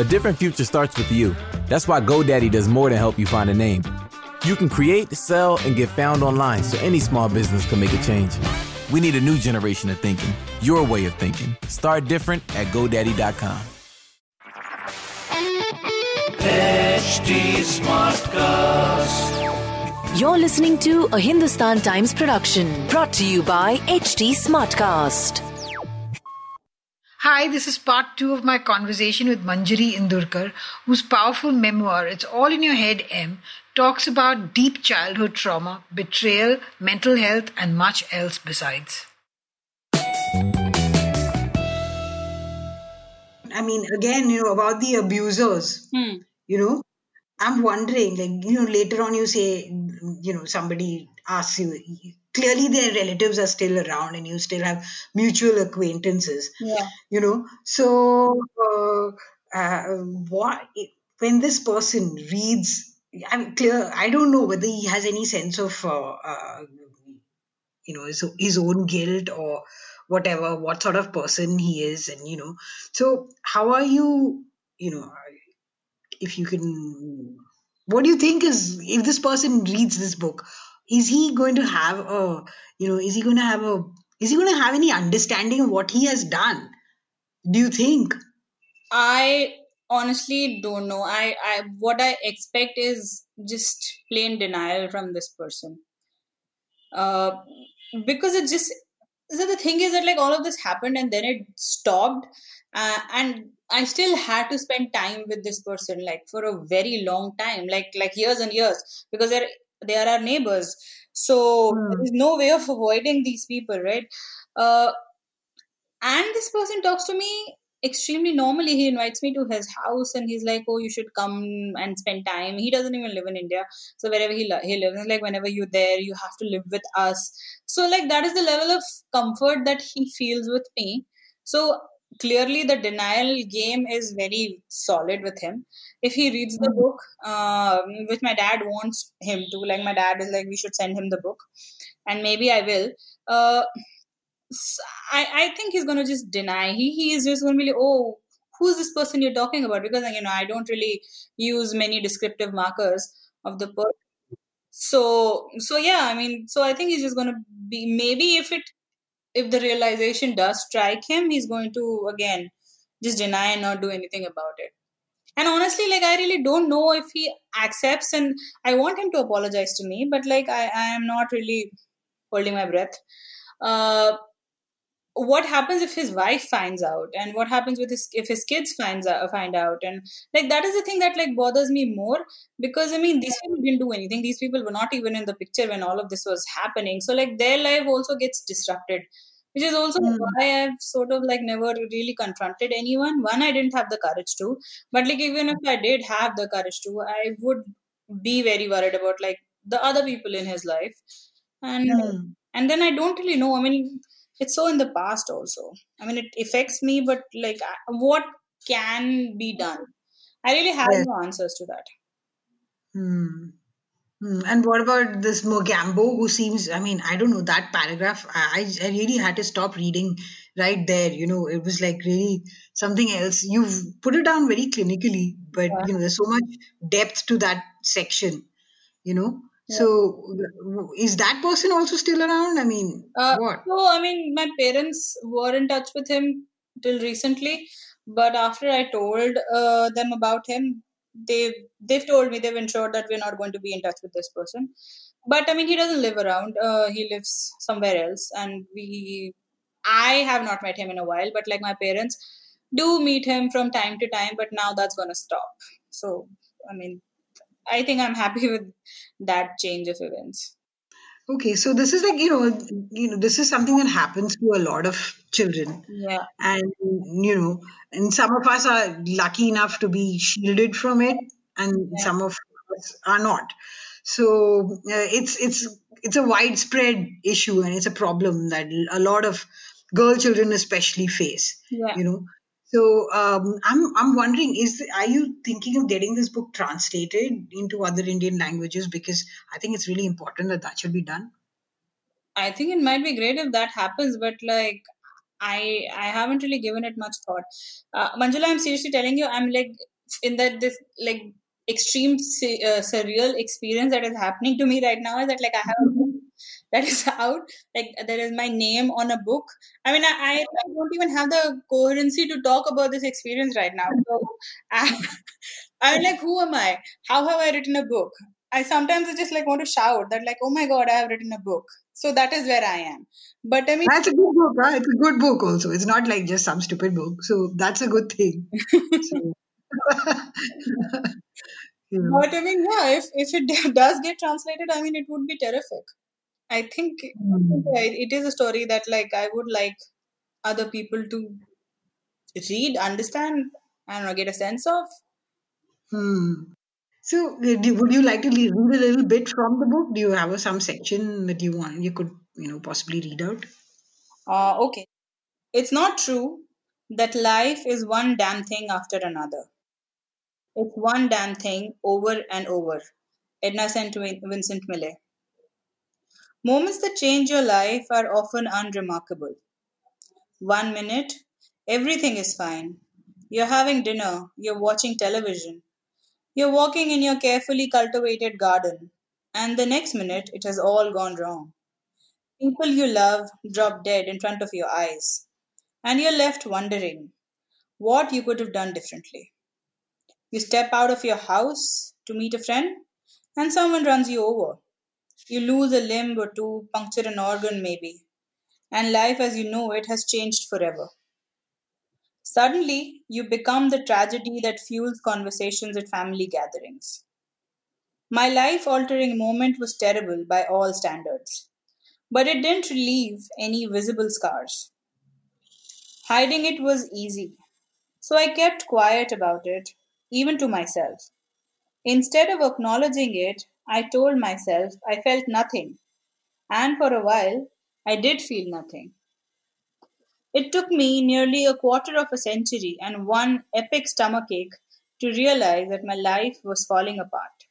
A different future starts with you. That's why GoDaddy does more than help you find a name. You can create, sell, and get found online so any small business can make a change. We need a new generation of thinking, your way of thinking. Start different at GoDaddy.com. HT Smartcast. You're listening to a Hindustan Times production brought to you by HT Smartcast. Hi, this is part two of my conversation with Manjiri Indurkar, whose powerful memoir, It's All in Your Head M, talks about deep childhood trauma, betrayal, mental health, and much else besides. I mean, again, you know, about the abusers, hmm. you know, I'm wondering, like, you know, later on you say, you know, somebody asks you, clearly their relatives are still around and you still have mutual acquaintances, Yeah. you know. So, uh, uh, what, when this person reads, I'm clear, I don't know whether he has any sense of, uh, uh, you know, his, his own guilt or whatever, what sort of person he is, and, you know, so how are you, you know, if you can what do you think is if this person reads this book is he going to have a you know is he going to have a is he going to have any understanding of what he has done do you think I honestly don't know. I, I what I expect is just plain denial from this person. Uh, because it just so the thing is that like all of this happened and then it stopped, uh, and I still had to spend time with this person like for a very long time, like like years and years, because they're they are our neighbors. So there is no way of avoiding these people, right? Uh, and this person talks to me extremely normally. He invites me to his house and he's like oh you should come and spend time. He doesn't even live in india. So wherever he, he lives like whenever you're there you have to live with us. So like that is the level of comfort that he feels with me. So clearly the denial game is very solid with him if he reads the book um, which my dad wants him to like my dad is like we should send him the book and maybe i will uh, I, I think he's gonna just deny. He he is just gonna be like, oh, who's this person you're talking about? Because you know I don't really use many descriptive markers of the person. So so yeah, I mean, so I think he's just gonna be maybe if it if the realization does strike him, he's going to again just deny and not do anything about it. And honestly, like I really don't know if he accepts, and I want him to apologize to me, but like I I am not really holding my breath. Uh, what happens if his wife finds out? And what happens with his if his kids finds out find out? And like that is the thing that like bothers me more because i mean these people didn't do anything. These people were not even in the picture when all of this was happening. So like their life also gets disrupted which is also hmm. why i've sort of like never really confronted anyone. One i didn't have the courage to but like even if i did have the courage to i would be very worried about like the other people in his life. And hmm. and then i don't really know. I mean it's so in the past also i mean it affects me but like what can be done i really have Yes. no answers to that Hmm. Hmm. And what about this Mogambo, who seems, I mean, I don't know, that paragraph, I, I I really had to stop reading right there. You know, it was like really something else. You've put it down very clinically, but, you know, there's so much depth to that section, you know. So, is that person also still around? I mean, uh, what? so i mean my parents were in touch with him till recently but after i told uh, them about him they they've told me they've ensured that we're not going to be in touch with this person but i mean he doesn't live around uh, he lives somewhere else and we i have not met him in a while but like my parents do meet him from time to time but now that's going to stop so i mean i think i'm happy with that change of events. Okay, so this is like, you know, you know, this is something that happens to a lot of children. yeah. And you know and some of us are lucky enough to be shielded from it and some of us are not. So uh, it's it's it's a widespread issue and it's a problem that a lot of girl children especially face yeah. you know so um, i'm i'm wondering is are you thinking of getting this book translated into other indian languages because i think it's really important that that should be done I think it might be great if that happens, but like I I haven't really given it much thought. Uh, Manjula, I'm seriously telling you, I'm like in that this like extreme uh, surreal experience that is happening to me right now is that like I have that is out, like there is my name on a book. I mean, I, I don't even have the coherency to talk about this experience right now. So I, I'm like, who am I? How have I written a book? I sometimes just like want to shout that like, oh my god, I have written a book. So that is where I am. But I mean, that's a good book. Huh? It's a good book also. It's not like just some stupid book. So that's a good thing. so, But I mean, yeah, if if it does get translated, I mean, it would be terrific. I think mm. it is a story that like I would like other people to read, understand, and know, get a sense of. Hmm. So, uh, would you like to read a little bit from the book? Do you have some section that you want you could you know possibly read out? Uh, okay. It's not true that life is one damn thing after another. It's one damn thing over and over. Edna St. Vincent Millay. Moments that change your life are often unremarkable. One minute, everything is fine. You're having dinner, you're watching television, you're walking in your carefully cultivated garden, and the next minute it has all gone wrong. People you love drop dead in front of your eyes, and you're left wondering what you could have done differently. You step out of your house to meet a friend, and someone runs you over. You lose a limb or two, puncture an organ maybe, and life as you know it has changed forever. Suddenly, you become the tragedy that fuels conversations at family gatherings. My life altering moment was terrible by all standards, but it didn't leave any visible scars. Hiding it was easy, so I kept quiet about it, even to myself. Instead of acknowledging it, I told myself I felt nothing, and for a while I did feel nothing. It took me nearly a quarter of a century and one epic stomachache to realize that my life was falling apart.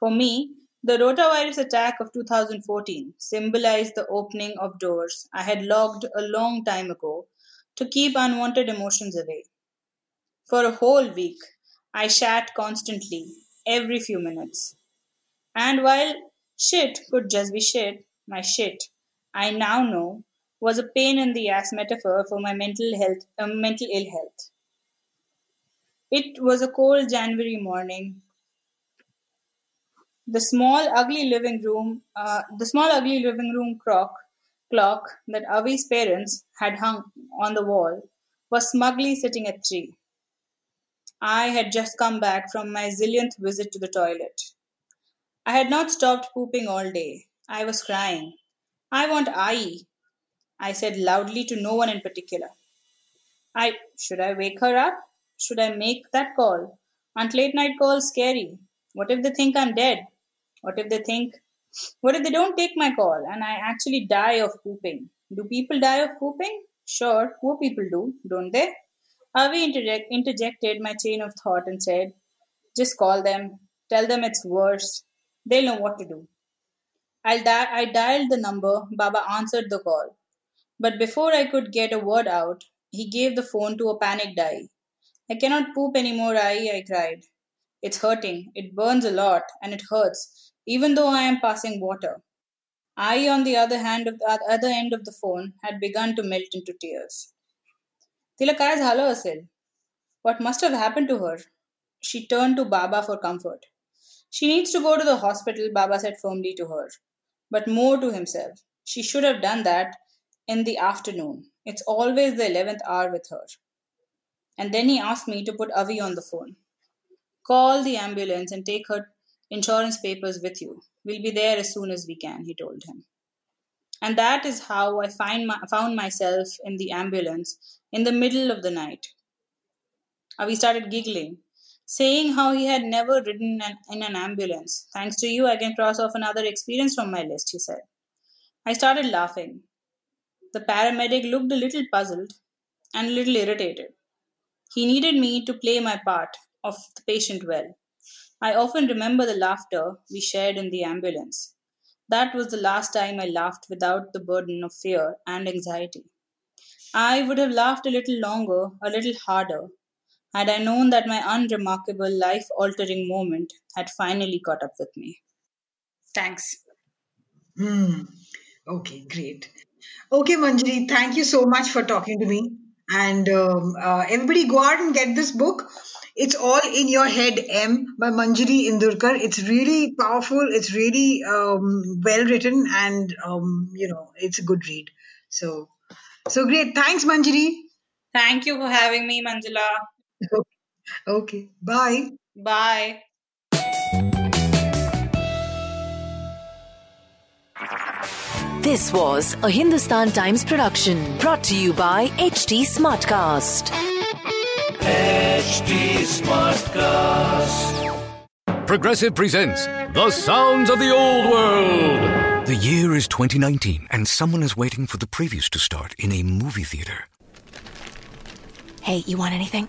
For me, the rotavirus attack of 2014 symbolized the opening of doors I had locked a long time ago to keep unwanted emotions away. For a whole week, I shat constantly, every few minutes. And while shit could just be shit, my shit, I now know was a pain in the ass metaphor for my mental health, uh, mental ill health. It was a cold January morning. The small, ugly living room, uh, the small, ugly living room clock, clock that Avi's parents had hung on the wall was smugly sitting at three. I had just come back from my zillionth visit to the toilet. I had not stopped pooping all day. I was crying. I want Ai, I said loudly to no one in particular. I should I wake her up? Should I make that call? Aren't late night calls scary? What if they think I'm dead? What if they think what if they don't take my call and I actually die of pooping? Do people die of pooping? Sure, poor people do, don't they? Avi interject, interjected my chain of thought and said, Just call them. Tell them it's worse. They'll know what to do. Di- I dialed the number Baba answered the call. But before I could get a word out, he gave the phone to a panicked Ai. I cannot poop any more, Ai, I cried. It's hurting, it burns a lot, and it hurts, even though I am passing water. I, on the other hand of the other end of the phone, had begun to melt into tears. Tilakai's काय झालं What must have happened to her? She turned to Baba for comfort. She needs to go to the hospital, Baba said firmly to her, but more to himself. She should have done that in the afternoon. It's always the 11th hour with her. And then he asked me to put Avi on the phone. Call the ambulance and take her insurance papers with you. We'll be there as soon as we can, he told him. And that is how I find my, found myself in the ambulance in the middle of the night. Avi started giggling, saying how he had never ridden an, in an ambulance. Thanks to you, I can cross off another experience from my list, he said. I started laughing. The paramedic looked a little puzzled and a little irritated. He needed me to play my part of the patient well. I often remember the laughter we shared in the ambulance. That was the last time I laughed without the burden of fear and anxiety. I would have laughed a little longer, a little harder, had I known that my unremarkable, life altering moment had finally caught up with me. Thanks. Hmm. Okay, great. Okay, Manjiri, thank you so much for talking to me. And um, uh, everybody go out and get this book. It's all in your head, M by Manjiri Indurkar. It's really powerful. It's really um, well written, and um, you know, it's a good read. So, so great. Thanks, Manjiri. Thank you for having me, Manjula. Okay. Bye. Bye. This was a Hindustan Times production brought to you by HT Smartcast. HT Smartcast. Progressive presents The Sounds of the Old World. The year is 2019, and someone is waiting for the previews to start in a movie theater. Hey, you want anything?